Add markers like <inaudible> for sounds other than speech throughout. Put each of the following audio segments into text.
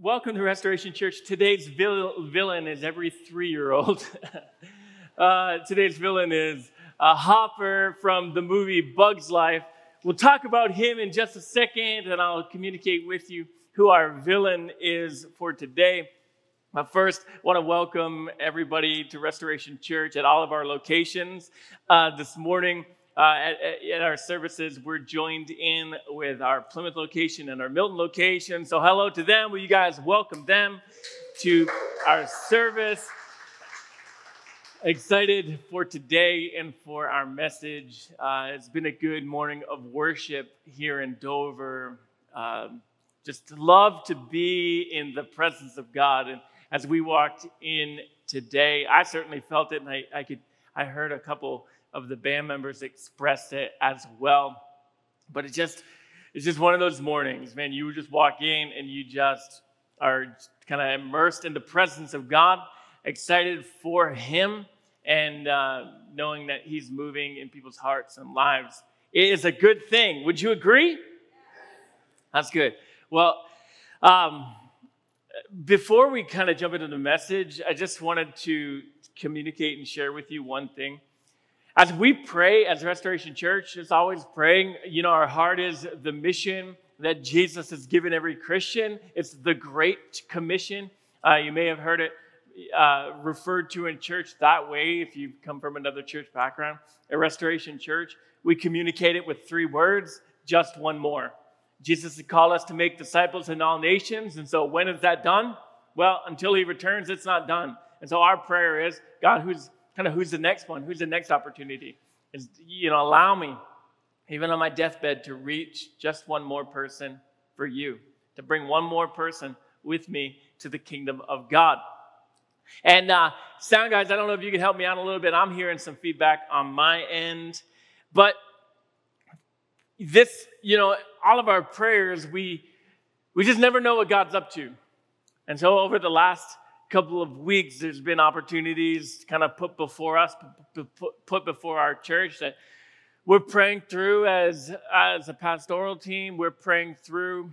welcome to Restoration Church. Today's vil- villain is every three year old. <laughs> uh, today's villain is a Hopper from the movie Bug's Life. We'll talk about him in just a second, and I'll communicate with you who our villain is for today. But first, I want to welcome everybody to Restoration Church at all of our locations. Uh, this morning, uh, at, at, our services, we're joined in with our Plymouth location and our Milton location. So, hello to them. Will you guys welcome them to our service? Excited for today and for our message. Uh, it's been a good morning of worship here in Dover. Um, just love to be in the presence of God. And as we walked in today, I certainly felt it, and I, I could. I heard a couple of the band members expressed it as well. But it just it's just one of those mornings, man. You just walk in and you just are kind of immersed in the presence of God, excited for Him, and uh, knowing that He's moving in people's hearts and lives. It is a good thing. Would you agree? That's good. Well, um, before we kind of jump into the message, I just wanted to communicate and share with you one thing. As we pray as Restoration Church, is always praying, you know, our heart is the mission that Jesus has given every Christian. It's the Great Commission. Uh, you may have heard it uh, referred to in church that way if you come from another church background. At Restoration Church, we communicate it with three words just one more. Jesus has called us to make disciples in all nations. And so when is that done? Well, until he returns, it's not done. And so our prayer is God, who's kind of who's the next one? Who's the next opportunity? Is, you know, allow me, even on my deathbed, to reach just one more person for you, to bring one more person with me to the kingdom of God. And uh, sound guys, I don't know if you can help me out a little bit. I'm hearing some feedback on my end, but this, you know, all of our prayers, we we just never know what God's up to. And so over the last couple of weeks, there's been opportunities kind of put before us, put before our church that we're praying through as, as a pastoral team, we're praying through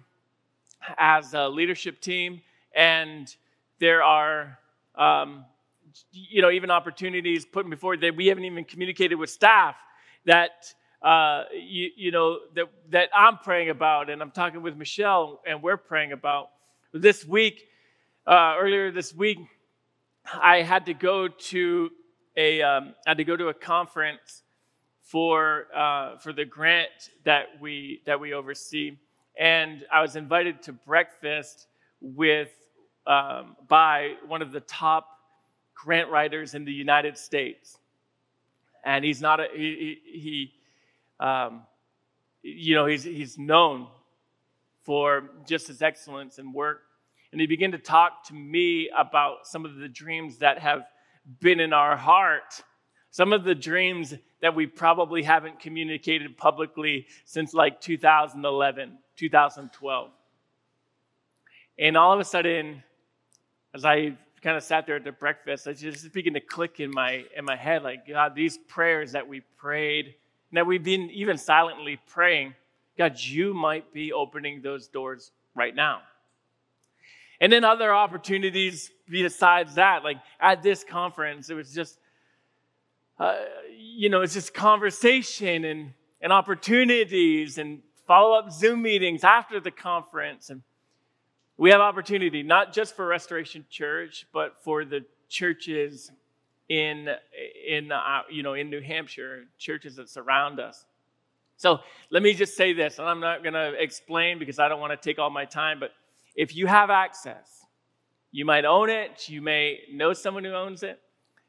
as a leadership team, and there are, um, you know, even opportunities put before that we haven't even communicated with staff that. Uh, you, you know that that I'm praying about, and I'm talking with Michelle, and we're praying about. This week, uh, earlier this week, I had to go to a um, had to go to a conference for uh, for the grant that we that we oversee, and I was invited to breakfast with um, by one of the top grant writers in the United States, and he's not a he, he, he um, you know he's he's known for just his excellence and work and he began to talk to me about some of the dreams that have been in our heart, some of the dreams that we probably haven't communicated publicly since like 2011, 2012. And all of a sudden, as I kind of sat there at the breakfast, I just began to click in my in my head, like God, these prayers that we prayed, and that we've been even silently praying, God, you might be opening those doors right now. And then other opportunities besides that, like at this conference, it was just, uh, you know, it's just conversation and, and opportunities and follow up Zoom meetings after the conference. And we have opportunity not just for Restoration Church, but for the churches in, in uh, you know, in New Hampshire, churches that surround us. So let me just say this, and I'm not going to explain because I don't want to take all my time, but if you have access, you might own it, you may know someone who owns it,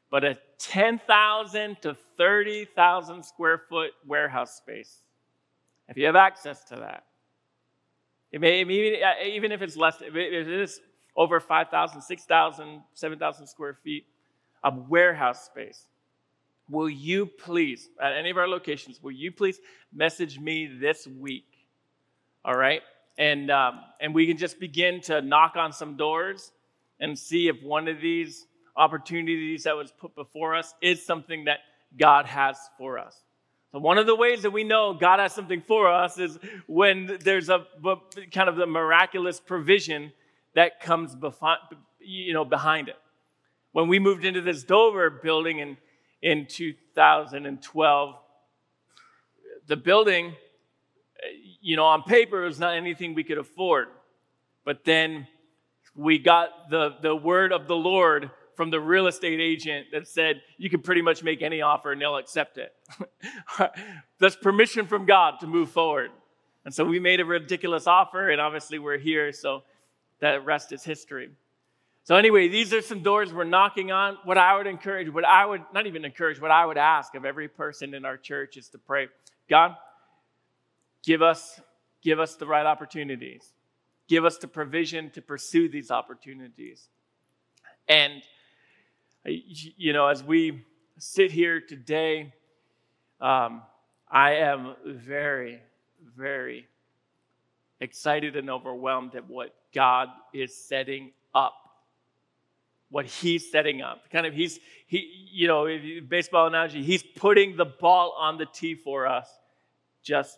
but a 10,000 to 30,000 square foot warehouse space, if you have access to that, it may, uh, even if it's less, if it is over 5,000, 6,000, 7,000 square feet of warehouse space, will you please, at any of our locations, will you please message me this week? All right? And um, and we can just begin to knock on some doors and see if one of these opportunities that was put before us is something that God has for us. So one of the ways that we know God has something for us is when there's a kind of the miraculous provision that comes behind, you know, behind it. When we moved into this Dover building in, in 2012, the building, you know, on paper it was not anything we could afford. But then we got the, the word of the Lord from the real estate agent that said you can pretty much make any offer and they'll accept it. <laughs> That's permission from God to move forward. And so we made a ridiculous offer, and obviously we're here, so that rest is history. So, anyway, these are some doors we're knocking on. What I would encourage, what I would not even encourage, what I would ask of every person in our church is to pray, God, give us, give us the right opportunities. Give us the provision to pursue these opportunities. And, you know, as we sit here today, um, I am very, very excited and overwhelmed at what God is setting up. What he's setting up. Kind of, he's, he, you know, baseball analogy, he's putting the ball on the tee for us just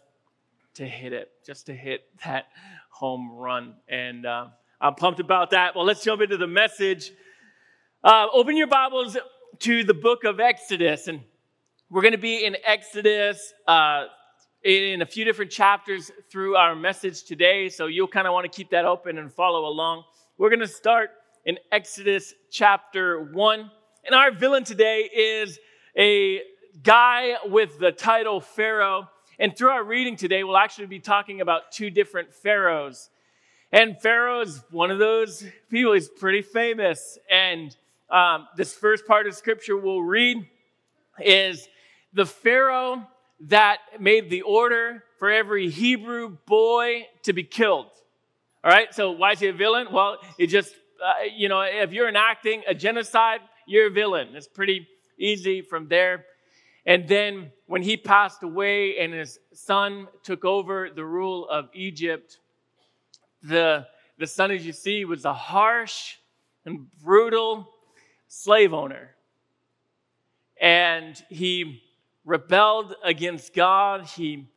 to hit it, just to hit that home run. And uh, I'm pumped about that. Well, let's jump into the message. Uh, open your Bibles to the book of Exodus. And we're going to be in Exodus uh, in a few different chapters through our message today. So you'll kind of want to keep that open and follow along. We're going to start in Exodus chapter 1. And our villain today is a guy with the title Pharaoh. And through our reading today, we'll actually be talking about two different pharaohs. And Pharaoh is one of those people, he's pretty famous. And um, this first part of scripture we'll read is the Pharaoh that made the order for every Hebrew boy to be killed. All right, so why is he a villain? Well, it just, uh, you know, if you're enacting a genocide, you're a villain. It's pretty easy from there. And then when he passed away and his son took over the rule of Egypt, the, the son, as you see, was a harsh and brutal slave owner. And he rebelled against God. He,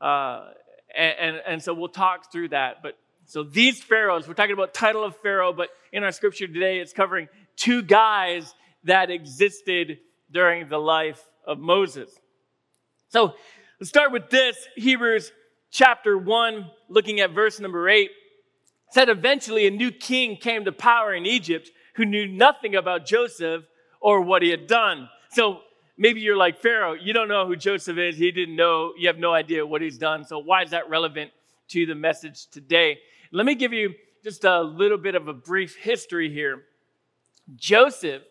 uh, and, and, and so we'll talk through that. But so these pharaohs, we're talking about title of pharaoh, but in our scripture today, it's covering two guys that existed during the life of Moses. So let's start with this Hebrews chapter 1, looking at verse number 8. said, Eventually a new king came to power in Egypt who knew nothing about Joseph or what he had done. So maybe you're like Pharaoh, you don't know who Joseph is, he didn't know, you have no idea what he's done. So why is that relevant to the message today? Let me give you just a little bit of a brief history here. Joseph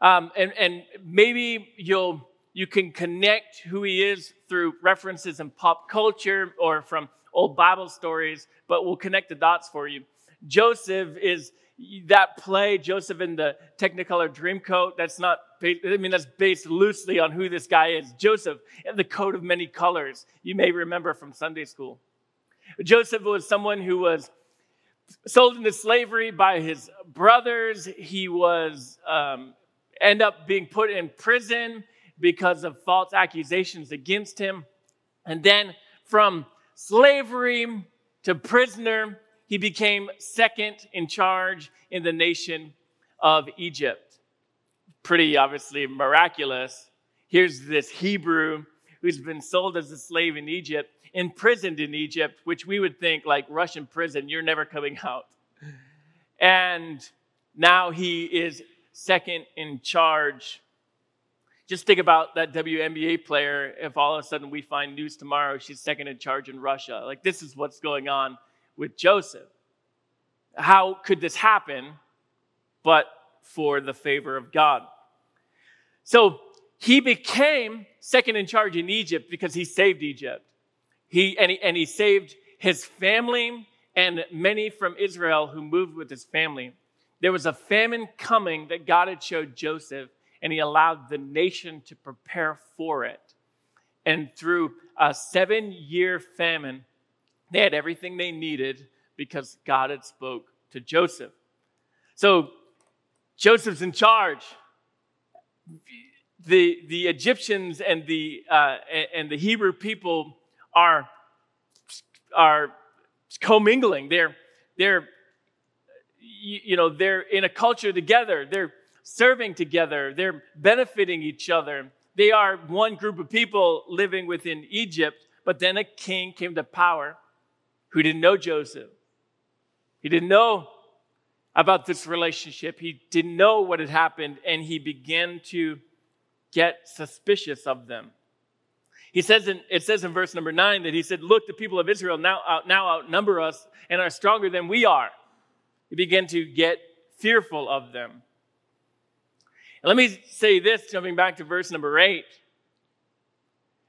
um, and, and maybe you'll you can connect who he is through references in pop culture or from old Bible stories, but we'll connect the dots for you. Joseph is that play, Joseph in the Technicolor Dreamcoat. That's not, I mean, that's based loosely on who this guy is. Joseph in the coat of many colors. You may remember from Sunday school. Joseph was someone who was sold into slavery by his brothers. He was um, end up being put in prison because of false accusations against him. And then from slavery to prisoner, he became second in charge in the nation of Egypt. Pretty obviously miraculous. Here's this Hebrew who's been sold as a slave in Egypt, imprisoned in Egypt, which we would think like Russian prison, you're never coming out. And now he is second in charge. Just think about that WNBA player if all of a sudden we find news tomorrow she's second in charge in Russia. Like, this is what's going on with Joseph. How could this happen but for the favor of God? So, he became second in charge in Egypt because he saved Egypt. He, and, he, and he saved his family and many from Israel who moved with his family. There was a famine coming that God had showed Joseph, and he allowed the nation to prepare for it. And through a seven year famine, they had everything they needed because God had spoke to Joseph. So Joseph's in charge. The, the Egyptians and the, uh, and the Hebrew people are, are commingling. They're, they're you, know, they're in a culture together. They're serving together. They're benefiting each other. They are one group of people living within Egypt, but then a king came to power who didn't know Joseph. He didn't know about this relationship. He didn't know what had happened, and he began to get suspicious of them. He says in, it says in verse number nine that he said, Look, the people of Israel now, out, now outnumber us and are stronger than we are. He began to get fearful of them. Let me say this, jumping back to verse number eight.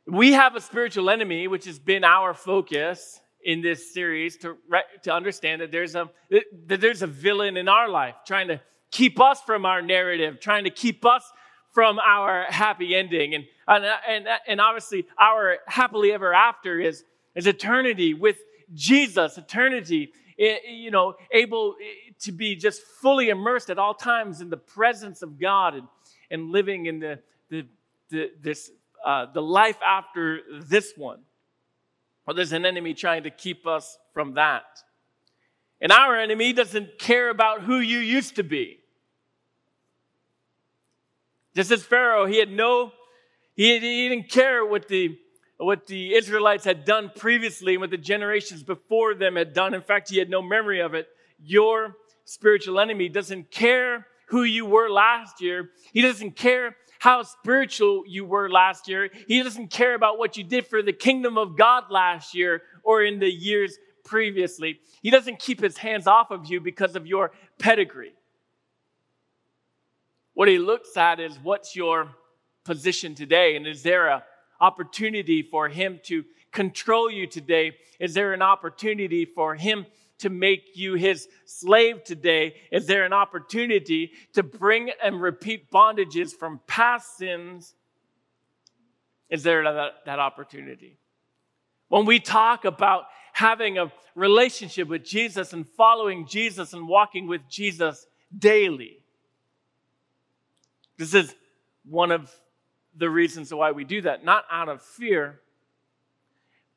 We have a spiritual enemy, which has been our focus in this series to, to understand that there's, a, that there's a villain in our life trying to keep us from our narrative, trying to keep us from our happy ending. And, and, and, and obviously, our happily ever after is, is eternity with Jesus, eternity, eh, eh, you know, able eh, to be just fully immersed at all times in the presence of God and, and living in the, the, the this, uh, the life after this one. Well, there's an enemy trying to keep us from that. And our enemy doesn't care about who you used to be. Just as Pharaoh, he had no, he, he didn't care what the, what the Israelites had done previously and what the generations before them had done. In fact, he had no memory of it. Your spiritual enemy doesn't care who you were last year. He doesn't care how spiritual you were last year. He doesn't care about what you did for the kingdom of God last year or in the years previously. He doesn't keep his hands off of you because of your pedigree. What he looks at is what's your position today and is there an opportunity for him to control you today? Is there an opportunity for him to make you his slave today? Is there an opportunity to bring and repeat bondages from past sins? Is there that, that opportunity? When we talk about having a relationship with Jesus and following Jesus and walking with Jesus daily, this is one of the reasons why we do that, not out of fear,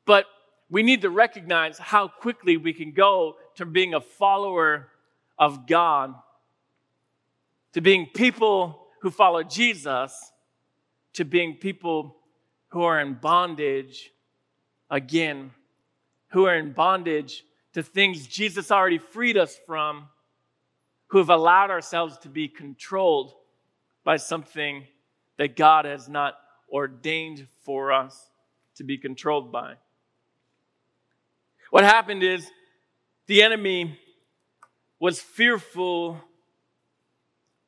but we need to recognize how quickly we can go to being a follower of God, to being people who follow Jesus, to being people who are in bondage again, who are in bondage to things Jesus already freed us from, who have allowed ourselves to be controlled by something that God has not ordained for us to be controlled by. What happened is the enemy was fearful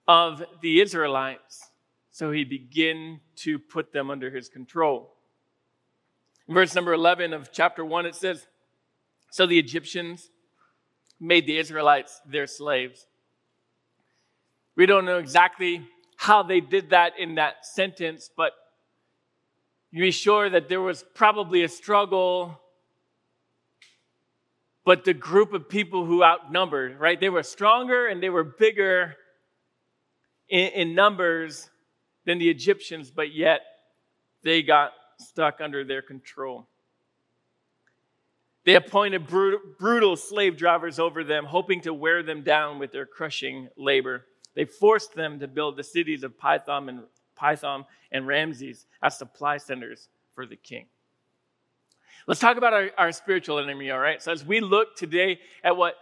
of the Israelites, so he began to put them under his control. In verse number 11 of chapter 1, it says So the Egyptians made the Israelites their slaves. We don't know exactly how they did that in that sentence, but you be sure that there was probably a struggle but the group of people who outnumbered, right? They were stronger and they were bigger in, in numbers than the Egyptians, but yet they got stuck under their control. They appointed brutal, brutal slave drivers over them, hoping to wear them down with their crushing labor. They forced them to build the cities of Pithom and Pithom and Ramses as supply centers for the king. Let's talk about our, our spiritual enemy, all right? So, as we look today at what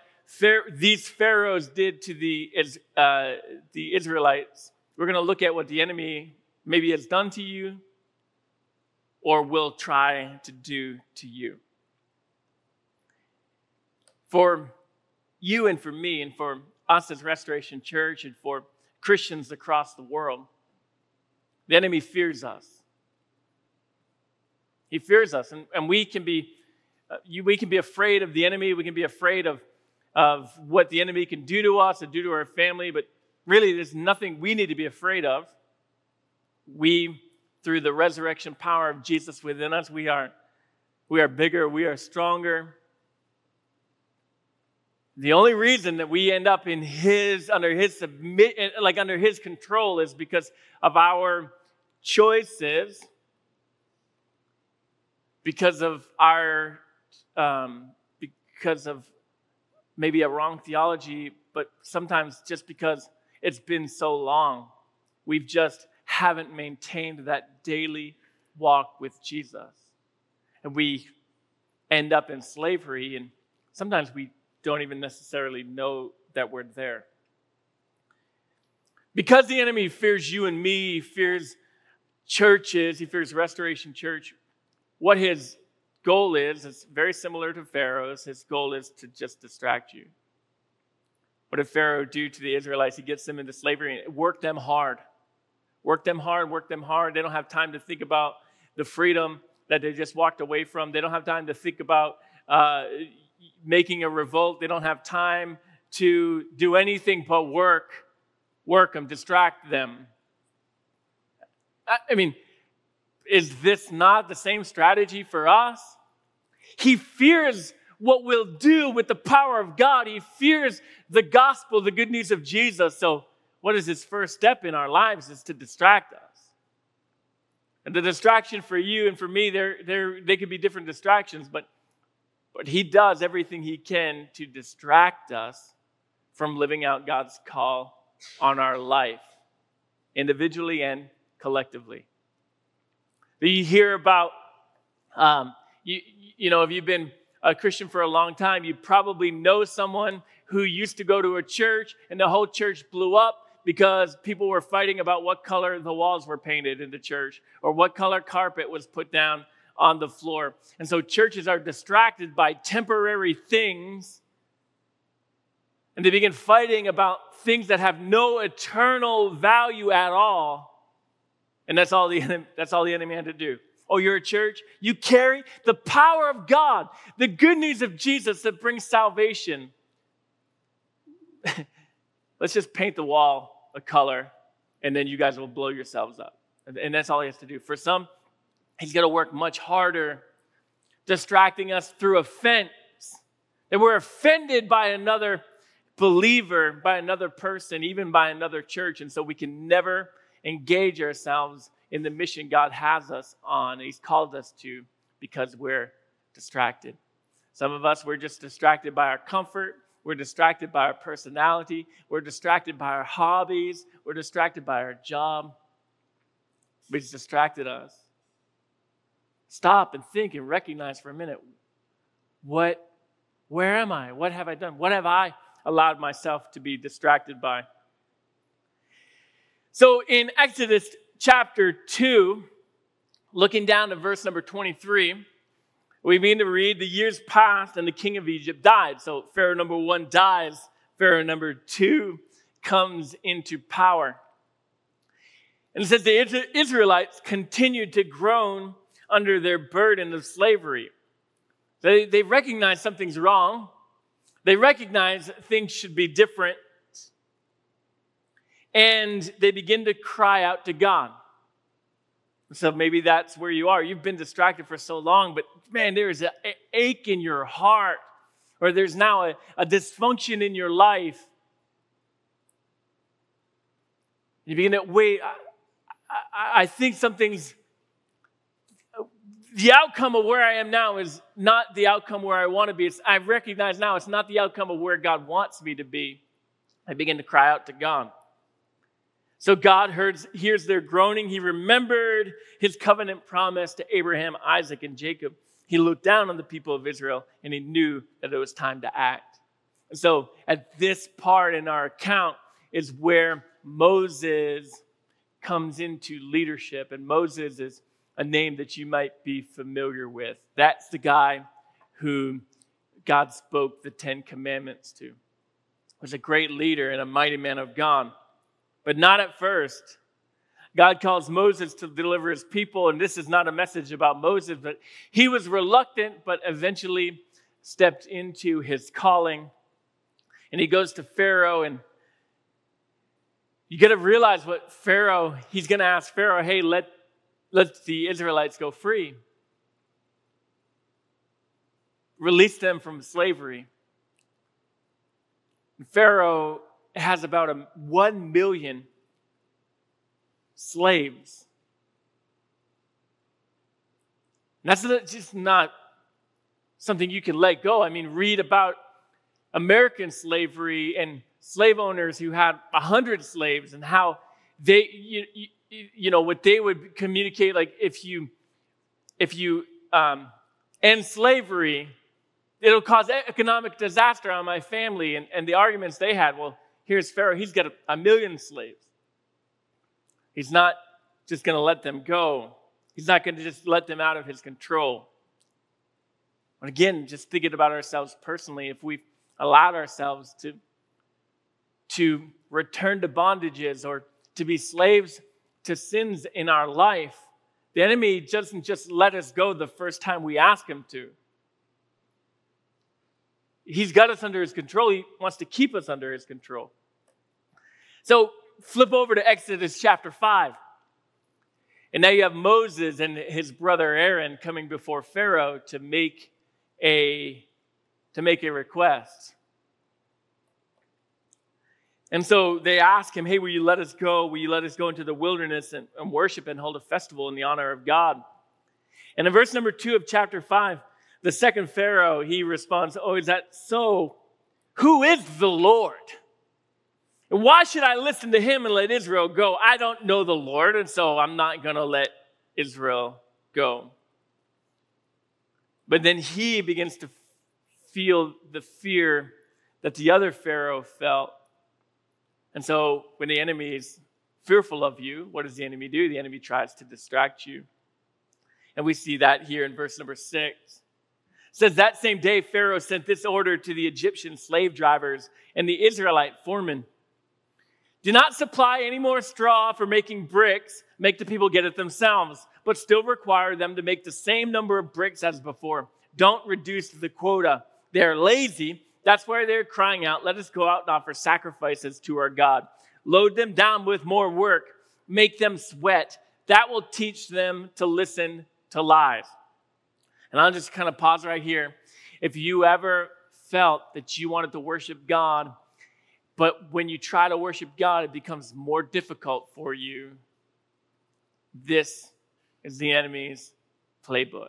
these pharaohs did to the, uh, the Israelites, we're going to look at what the enemy maybe has done to you or will try to do to you. For you and for me, and for us as Restoration Church, and for Christians across the world, the enemy fears us. He fears us. And, and we, can be, uh, you, we can be afraid of the enemy. We can be afraid of, of what the enemy can do to us and do to our family. But really, there's nothing we need to be afraid of. We, through the resurrection power of Jesus within us, we are, we are bigger, we are stronger. The only reason that we end up in his under his submit like under his control is because of our choices because of our um, because of maybe a wrong theology but sometimes just because it's been so long, we've just haven't maintained that daily walk with Jesus. And we end up in slavery, and sometimes we don't even necessarily know that we're there. Because the enemy fears you and me, he fears churches, he fears Restoration Church, what his goal is, is very similar to Pharaoh's. His goal is to just distract you. What did Pharaoh do to the Israelites? He gets them into slavery and work them hard. Work them hard, work them hard. They don't have time to think about the freedom that they just walked away from. They don't have time to think about uh, making a revolt. They don't have time to do anything but work, work them, distract them. I mean, is this not the same strategy for us? He fears what we'll do with the power of God. He fears the gospel, the good news of Jesus. So, what is his first step in our lives is to distract us. And the distraction for you and for me, there, there, they could be different distractions, but, but he does everything he can to distract us from living out God's call on our life, individually and collectively. You hear about, um, you, you know, if you've been a Christian for a long time, you probably know someone who used to go to a church and the whole church blew up because people were fighting about what color the walls were painted in the church or what color carpet was put down on the floor. And so churches are distracted by temporary things and they begin fighting about things that have no eternal value at all. And that's all the <laughs> enemy, that's all the enemy had to do. Oh, you're a church? You carry the power of God, the good news of Jesus that brings salvation. <laughs> Let's just paint the wall a color, and then you guys will blow yourselves up. And that's all he has to do. For some, he's going to work much harder, distracting us through offense. That we're offended by another believer, by another person, even by another church. And so we can never engage ourselves in the mission God has us on, He's called us to, because we're distracted. Some of us, we're just distracted by our comfort. We're distracted by our personality. We're distracted by our hobbies. We're distracted by our job. It's distracted us. Stop and think and recognize for a minute what, where am I? What have I done? What have I allowed myself to be distracted by. So in Exodus chapter 2, looking down to verse number 23, we begin to read the years passed and the king of Egypt died. So Pharaoh number one dies, Pharaoh number two comes into power. And it says the Israelites continued to groan under their burden of slavery. They, they recognize something's wrong. They recognize things should be different. And they begin to cry out to God. So maybe that's where you are. You've been distracted for so long, but man, there is an ache in your heart, or there's now a, a dysfunction in your life. You begin to wait. I, I, I think something's the outcome of where I am now is not the outcome where I want to be. It's, I recognize now it's not the outcome of where God wants me to be. I begin to cry out to God. So God hears, hears their groaning. He remembered his covenant promise to Abraham, Isaac, and Jacob. He looked down on the people of Israel and he knew that it was time to act. And so at this part in our account is where Moses comes into leadership. And Moses is a name that you might be familiar with. That's the guy who God spoke the Ten Commandments to. He was a great leader and a mighty man of God, but not at first. God calls Moses to deliver his people, and this is not a message about Moses, but he was reluctant, but eventually stepped into his calling. And he goes to Pharaoh, and you got to realize what Pharaoh, he's going to ask Pharaoh, hey, let let the Israelites go free. Release them from slavery. Pharaoh has about a, 1 million slaves. And that's just not something you can let go. I mean, read about American slavery and slave owners who had a hundred slaves and how they, you, you, know, what they would communicate, like if you, if you um, end slavery, it'll cause economic disaster on my family. And, and the arguments they had, well, here's Pharaoh, he's got a, a million slaves. He's not just going to let them go. He's not going to just let them out of his control. And again, just thinking about ourselves personally, if we've allowed ourselves to, to return to bondages or to be slaves to sins in our life, the enemy doesn't just let us go the first time we ask him to. He's got us under his control. He wants to keep us under his control. So flip over to Exodus chapter 5. And now you have Moses and his brother Aaron coming before Pharaoh to make a to make a request. And so they ask him, Hey, will you let us go? Will you let us go into the wilderness and, and worship and hold a festival in the honor of God? And in verse number two of chapter five, the second Pharaoh, he responds, Oh, is that so? Who is the Lord? And why should I listen to him and let Israel go? I don't know the Lord, and so I'm not going to let Israel go. But then he begins to feel the fear that the other Pharaoh felt. And so when the enemy is fearful of you, what does the enemy do? The enemy tries to distract you. And we see that here in verse number six. It says that same day Pharaoh sent this order to the Egyptian slave drivers and the Israelite foremen do not supply any more straw for making bricks, make the people get it themselves, but still require them to make the same number of bricks as before. Don't reduce the quota. They're lazy. That's why they're crying out, Let us go out and offer sacrifices to our God. Load them down with more work, make them sweat. That will teach them to listen to lies. And I'll just kind of pause right here. If you ever felt that you wanted to worship God but when you try to worship God, it becomes more difficult for you. This is the enemy's playbook.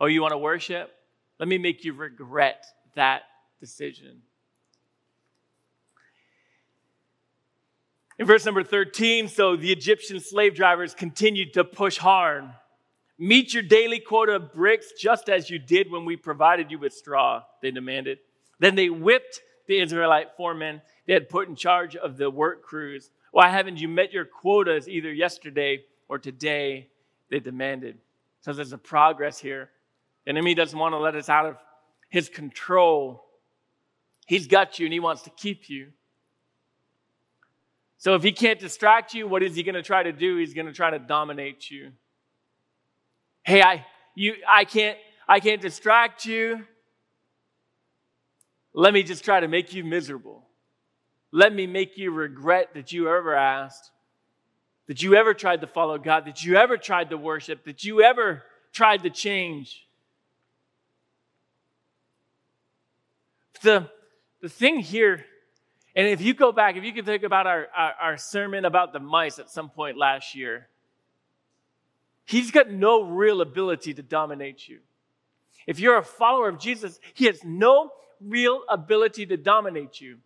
Oh, you want to worship? Let me make you regret that decision. In verse number 13, so the Egyptian slave drivers continued to push hard. Meet your daily quota of bricks just as you did when we provided you with straw, they demanded. Then they whipped the Israelite foremen they had put in charge of the work crews. Why haven't you met your quotas either yesterday or today? They demanded. So there's a progress here. The enemy doesn't want to let us out of his control. He's got you and he wants to keep you. So if he can't distract you, what is he going to try to do? He's going to try to dominate you. Hey, I you I can't I can't distract you. Let me just try to make you miserable. Let me make you regret that you ever asked, that you ever tried to follow God, that you ever tried to worship, that you ever tried to change. The, the thing here, and if you go back, if you can think about our, our, our sermon about the mice at some point last year, he's got no real ability to dominate you. If you're a follower of Jesus, he has no real ability to dominate you.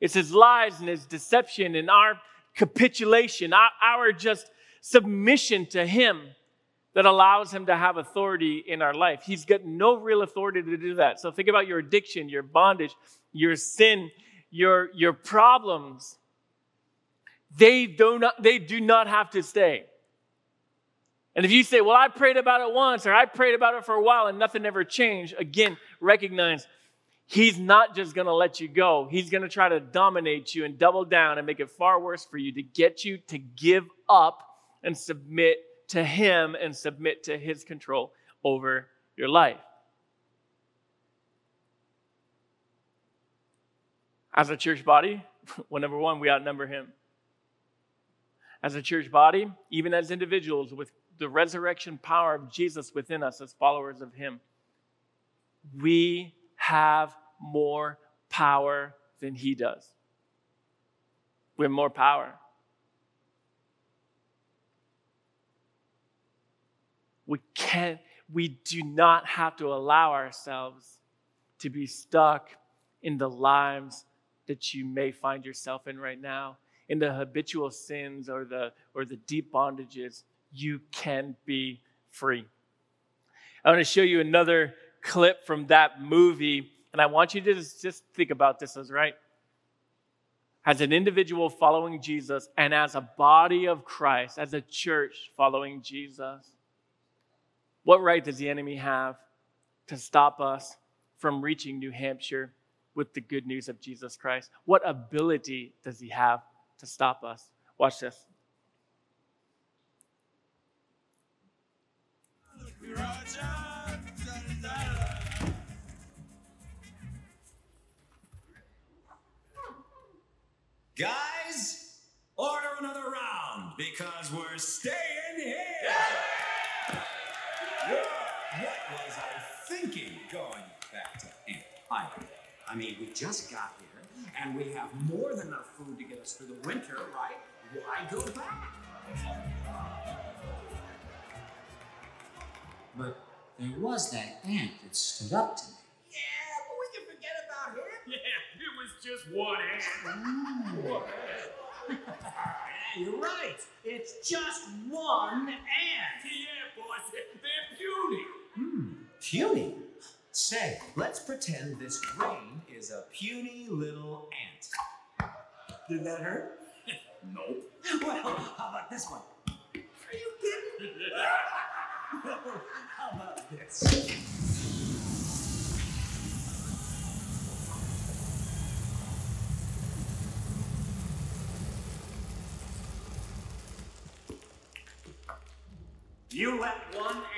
It's his lies and his deception and our capitulation, our, our just submission to him that allows him to have authority in our life. He's got no real authority to do that. So think about your addiction, your bondage, your sin, your, your problems. They do, not, they do not have to stay. And if you say, Well, I prayed about it once, or I prayed about it for a while and nothing ever changed, again, recognize He's not just going to let you go. He's going to try to dominate you and double down and make it far worse for you to get you to give up and submit to Him and submit to His control over your life. As a church body, <laughs> well, number one, we outnumber Him. As a church body, even as individuals with the resurrection power of Jesus within us as followers of Him, we have more power than he does. We have more power. We can't, we do not have to allow ourselves to be stuck in the lives that you may find yourself in right now, in the habitual sins or the or the deep bondages, you can be free. I want to show you another clip from that movie, and I want you to just, just think about this as right. As an individual following Jesus, and as a body of Christ, as a church following Jesus, what right does the enemy have to stop us from reaching New Hampshire with the good news of Jesus Christ? What ability does he have to stop us? Watch this. Guys, order another round because we're staying here. What thinking going back to Ant Island? I mean, we just got here and we have more than enough food to get us through the winter, right? Why go back? But there was that ant that stood up to me. Yeah, but we can forget about him. <laughs> Yeah, it was just one ant. Yeah, <laughs> you're right. It's just one ant. Yeah, boss, they're puny. Hmm, puny. Say, let's pretend this grain is a puny little ant. Did that hurt? <laughs> Nope. Well, how about this one? Are you kidding? <laughs> how about this? You let one ant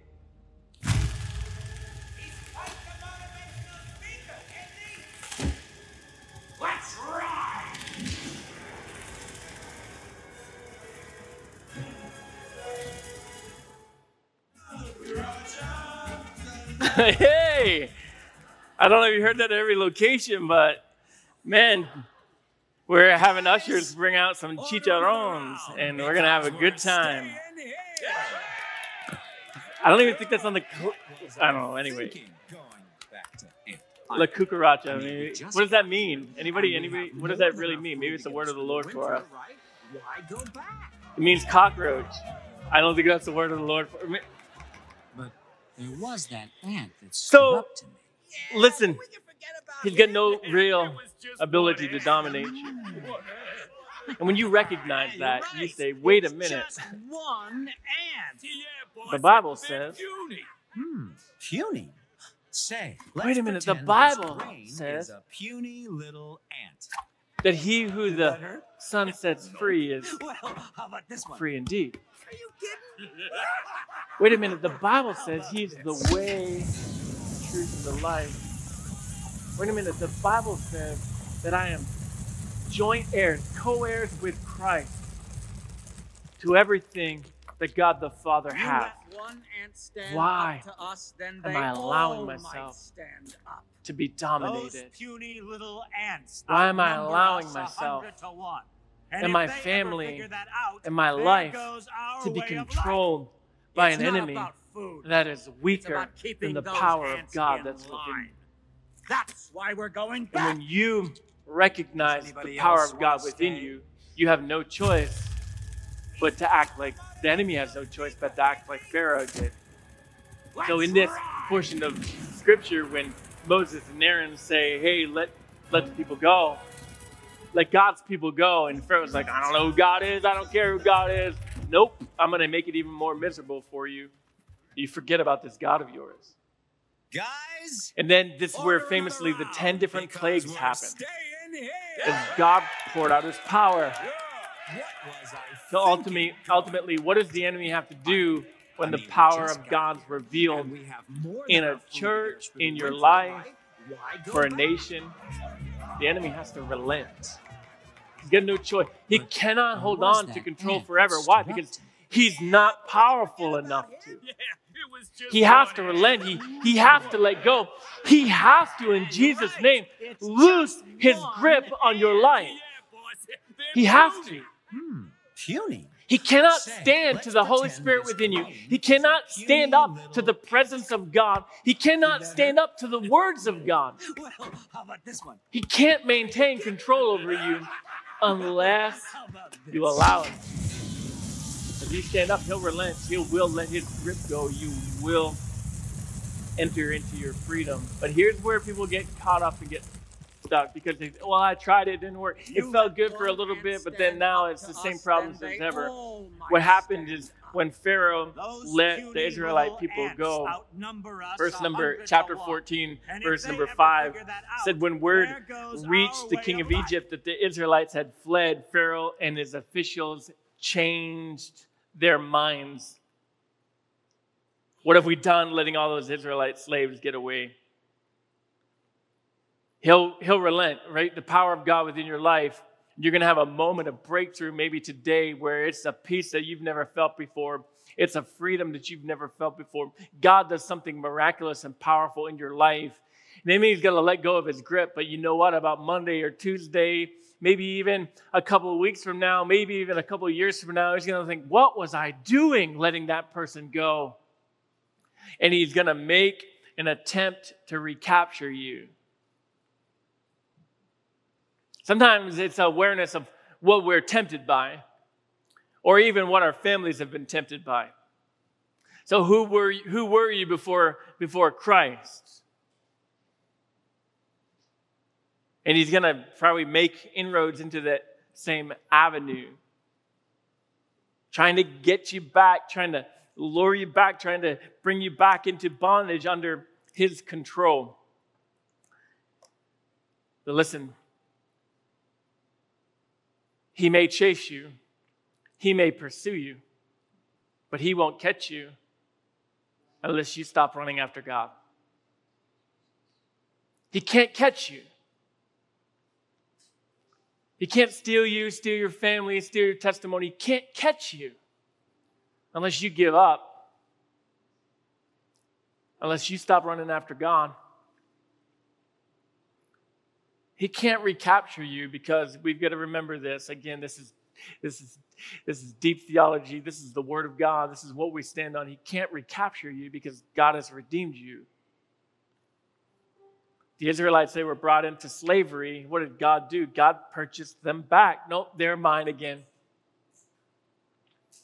<laughs> hey, I don't know if you heard that at every location, but man, we're having ushers bring out some chicharrones, and we're gonna have a good time. I don't even think that's on the. I don't know. Anyway, la cucaracha. What does that mean? Anybody? Anybody? What does that really mean? Maybe it's the word of the Lord for us. It means cockroach. I don't think that's the word of the Lord. For, I mean, But there was that ant that stood So- up to me. listen, We can forget about he's got no real ability to dominate you. And when you <laughs> recognize Yeah, that, you're you say, "Wait a minute." Just one ant. The Bible says- puny. Hmm, puny. Say, Wait let's a minute, the Bible says- a puny little ant. That he who the Son sets <laughs> free is Well, how about this one? free indeed. Are you kidding? Wait a minute, the Bible says he's the way, the truth, and the life. Wait a minute, the Bible says that I am joint heirs, co heirs with Christ to everything that God the Father has. let one ant stand Why us, then am I allowing myself stand up. To be dominated. puny little ants. Why am I allowing myself to one. and my family out, and my life to be way of life. controlled by It's an enemy that is weaker than the power of God that's within you. That's why we're going And back. when you recognize the power of God within stay? you, you have no choice but to act like the enemy has no choice but to act like Pharaoh did. So in this portion of scripture, when Moses and Aaron say, "Hey, let let the people go," let God's people go, and Pharaoh's like, "I don't know who God is. I don't care who God is. Nope, I'm gonna make it even more miserable for you. You forget about this God of yours." Guys, And then this is where famously the ten different plagues we're happen staying here. as God poured out His power. What was I So ultimately, ultimately, what does the enemy have to do when I the mean, power of God's revealed and we have more in a to church, get us through in your life, right? Why go for a nation? The enemy has to relent. He's got no choice. He cannot hold was on to control ant forever. Why? Because he's not powerful enough <laughs> to. Yeah, it was just He has to relent. He, he has to let go. He has to, in Jesus' name, loose his grip on your life. Yeah, boss. They're He has to. Hmm, puny. He cannot stand to the Holy Spirit within you. He cannot stand up to the presence of God. He cannot stand up to the words of God. Well, how about this one? He can't maintain control over you unless How about this? you allow him. If you stand up, he'll relent. He will let his grip go. You will enter into your freedom. But here's where people get caught up and get stuck because they, well, I tried it, it didn't work. It felt good for a little bit, but then now it's the same problems as ever. all What happened is when Pharaoh let the Israelite people go, verse number chapter 14 verse number 5 out, said when word reached the king of life. egypt that the israelites had fled pharaoh and his officials changed their minds what have we done letting all those israelite slaves get away he'll he'll relent right? The power of god within your life. You're going to have a moment of breakthrough maybe today where it's a peace that you've never felt before. It's a freedom that you've never felt before. God does something miraculous and powerful in your life. Maybe he's going to let go of his grip but you know what? About monday or tuesday maybe even a couple of weeks from now maybe even a couple of years from now he's going to think what was i doing letting that person go? And he's going to make an attempt to recapture you Sometimes it's awareness of what we're tempted by, or even what our families have been tempted by. So who were you, who were you before before Christ? And he's going to probably make inroads into that same avenue. Trying to get you back, trying to lure you back, trying to bring you back into bondage under his control. But listen, he may chase you, he may pursue you, but he won't catch you unless you stop running after God. He can't catch you. He can't steal you, steal your family, steal your testimony. He can't catch you unless you give up, unless you stop running after God. He can't recapture you because we've got to remember this. Again, this is this is this is deep theology. This is the word of God. This is what we stand on. He can't recapture you because God has redeemed you. The Israelites, they were brought into slavery. What did God do? God purchased them back. Nope, they're mine again.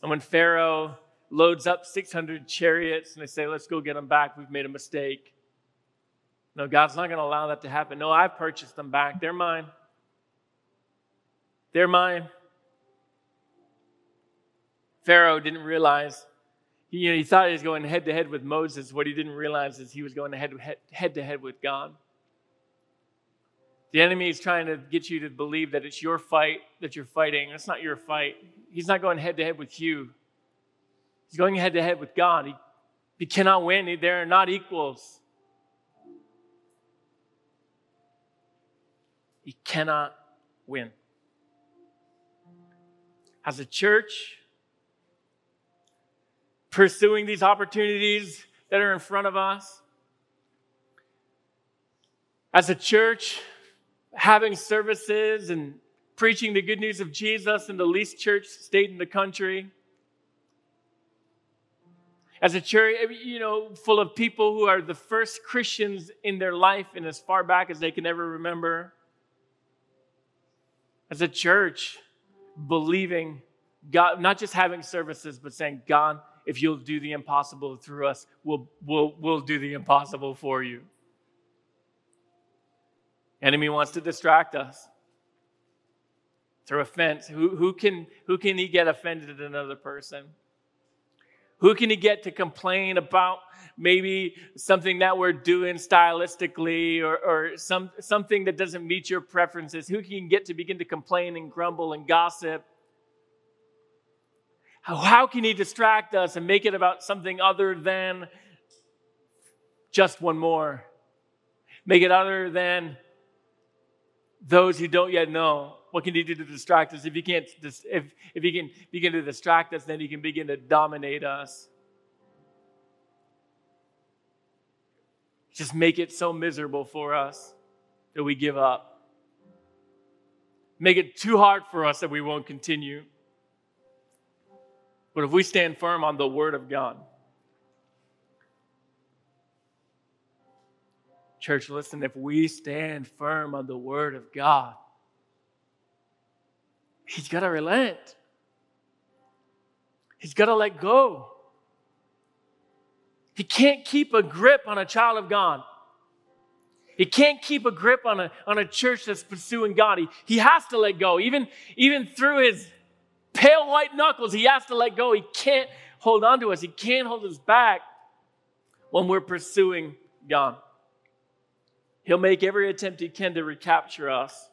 And when Pharaoh loads up 600 chariots and they say, let's go get them back, we've made a mistake. No, God's not going to allow that to happen. No, I've purchased them back. They're mine. They're mine. Pharaoh didn't realize, he, you know, he thought he was going head to head with Moses. What he didn't realize is he was going head, to head with God. The enemy is trying to get you to believe that it's your fight that you're fighting. It's not your fight. He's not going head to head with you. He's going head to head with God. He, he cannot win. They're not equals. He cannot win. As a church, pursuing these opportunities that are in front of us, as a church, having services and preaching the good news of Jesus in the least church state in the country. As a church, you know, full of people who are the first Christians in their life and as far back as they can ever remember. As a church, believing God, not just having services, but saying, God, if you'll do the impossible through us, we'll, we'll, we'll do the impossible for you. Enemy wants to distract us through offense. Who, who, can, who can he get offended at another person? Who can he get to complain about maybe something that we're doing stylistically or, or some, something that doesn't meet your preferences? Who can you get to begin to complain and grumble and gossip? How, how can he distract us and make it about something other than just one more? Make it other than those who don't yet know. What can he do to distract us? If he can't, if, if he can begin to distract us, then he can begin to dominate us. Just make it so miserable for us that we give up. Make it too hard for us that we won't continue. But if we stand firm on the Word of God, church, listen, if we stand firm on the Word of God, He's got to relent. He's got to let go. He can't keep a grip on a child of God. He can't keep a grip on a, on a church that's pursuing God. He, he has to let go. Even, even through his pale white knuckles, he has to let go. He can't hold on to us. He can't hold us back when we're pursuing God. He'll make every attempt he can to recapture us.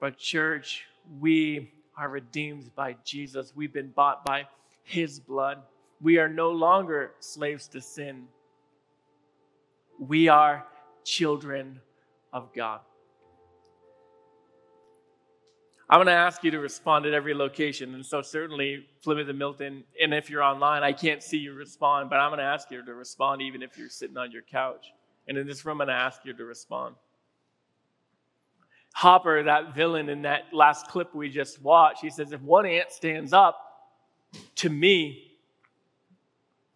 But, church, we are redeemed by Jesus. We've been bought by his blood. We are no longer slaves to sin. We are children of God. I'm going to ask you to respond at every location. And so, certainly, Plymouth and Milton, and if you're online, I can't see you respond, but I'm going to ask you to respond even if you're sitting on your couch. And in this room, I'm going to ask you to respond. Hopper, that villain in that last clip we just watched, he says, if one ant stands up to me,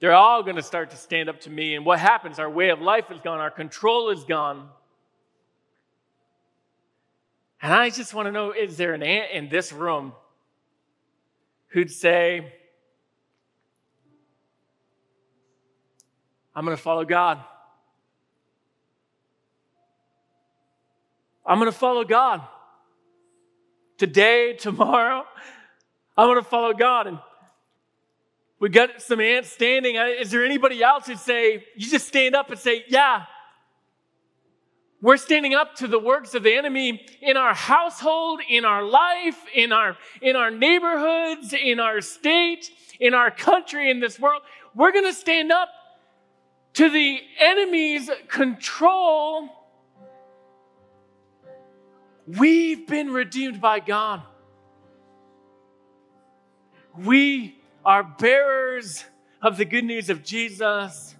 they're all going to start to stand up to me. And what happens? Our way of life is gone, our control is gone. And I just want to know is there an ant in this room who'd say, I'm going to follow God? I'm going to follow God. Today, tomorrow, I'm going to follow God. And we got some ants standing. Is there anybody else who'd say, you just stand up and say, yeah, we're standing up to the works of the enemy in our household, in our life, in our, in our neighborhoods, in our state, in our country, in this world. We're going to stand up to the enemy's control We've been redeemed by God. We are bearers of the good news of Jesus.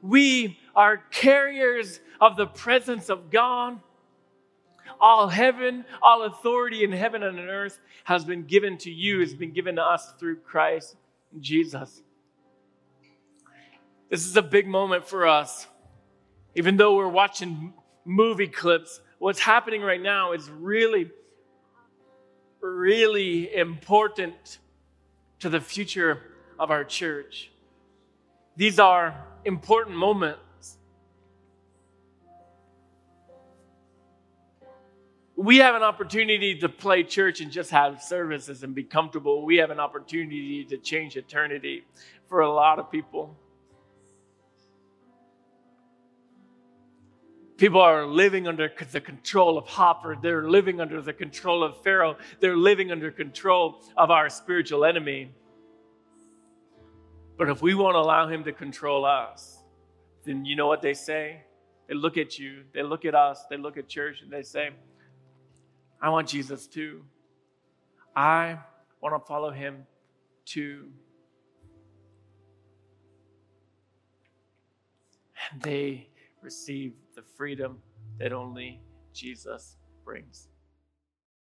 We are carriers of the presence of God. All heaven, all authority in heaven and on earth has been given to you, has been given to us through Christ Jesus. This is a big moment for us. Even though we're watching movie clips what's happening right now is really, really important to the future of our church. These are important moments. We have an opportunity to play church and just have services and be comfortable. We have an opportunity to change eternity for a lot of people. People are living under the control of Hopper. They're living under the control of Pharaoh. They're living under control of our spiritual enemy. But if we won't allow him to control us, then you know what they say? They look at you, they look at us, they look at church, and they say, I want Jesus too. I want to follow him too. And they receive the freedom that only Jesus brings.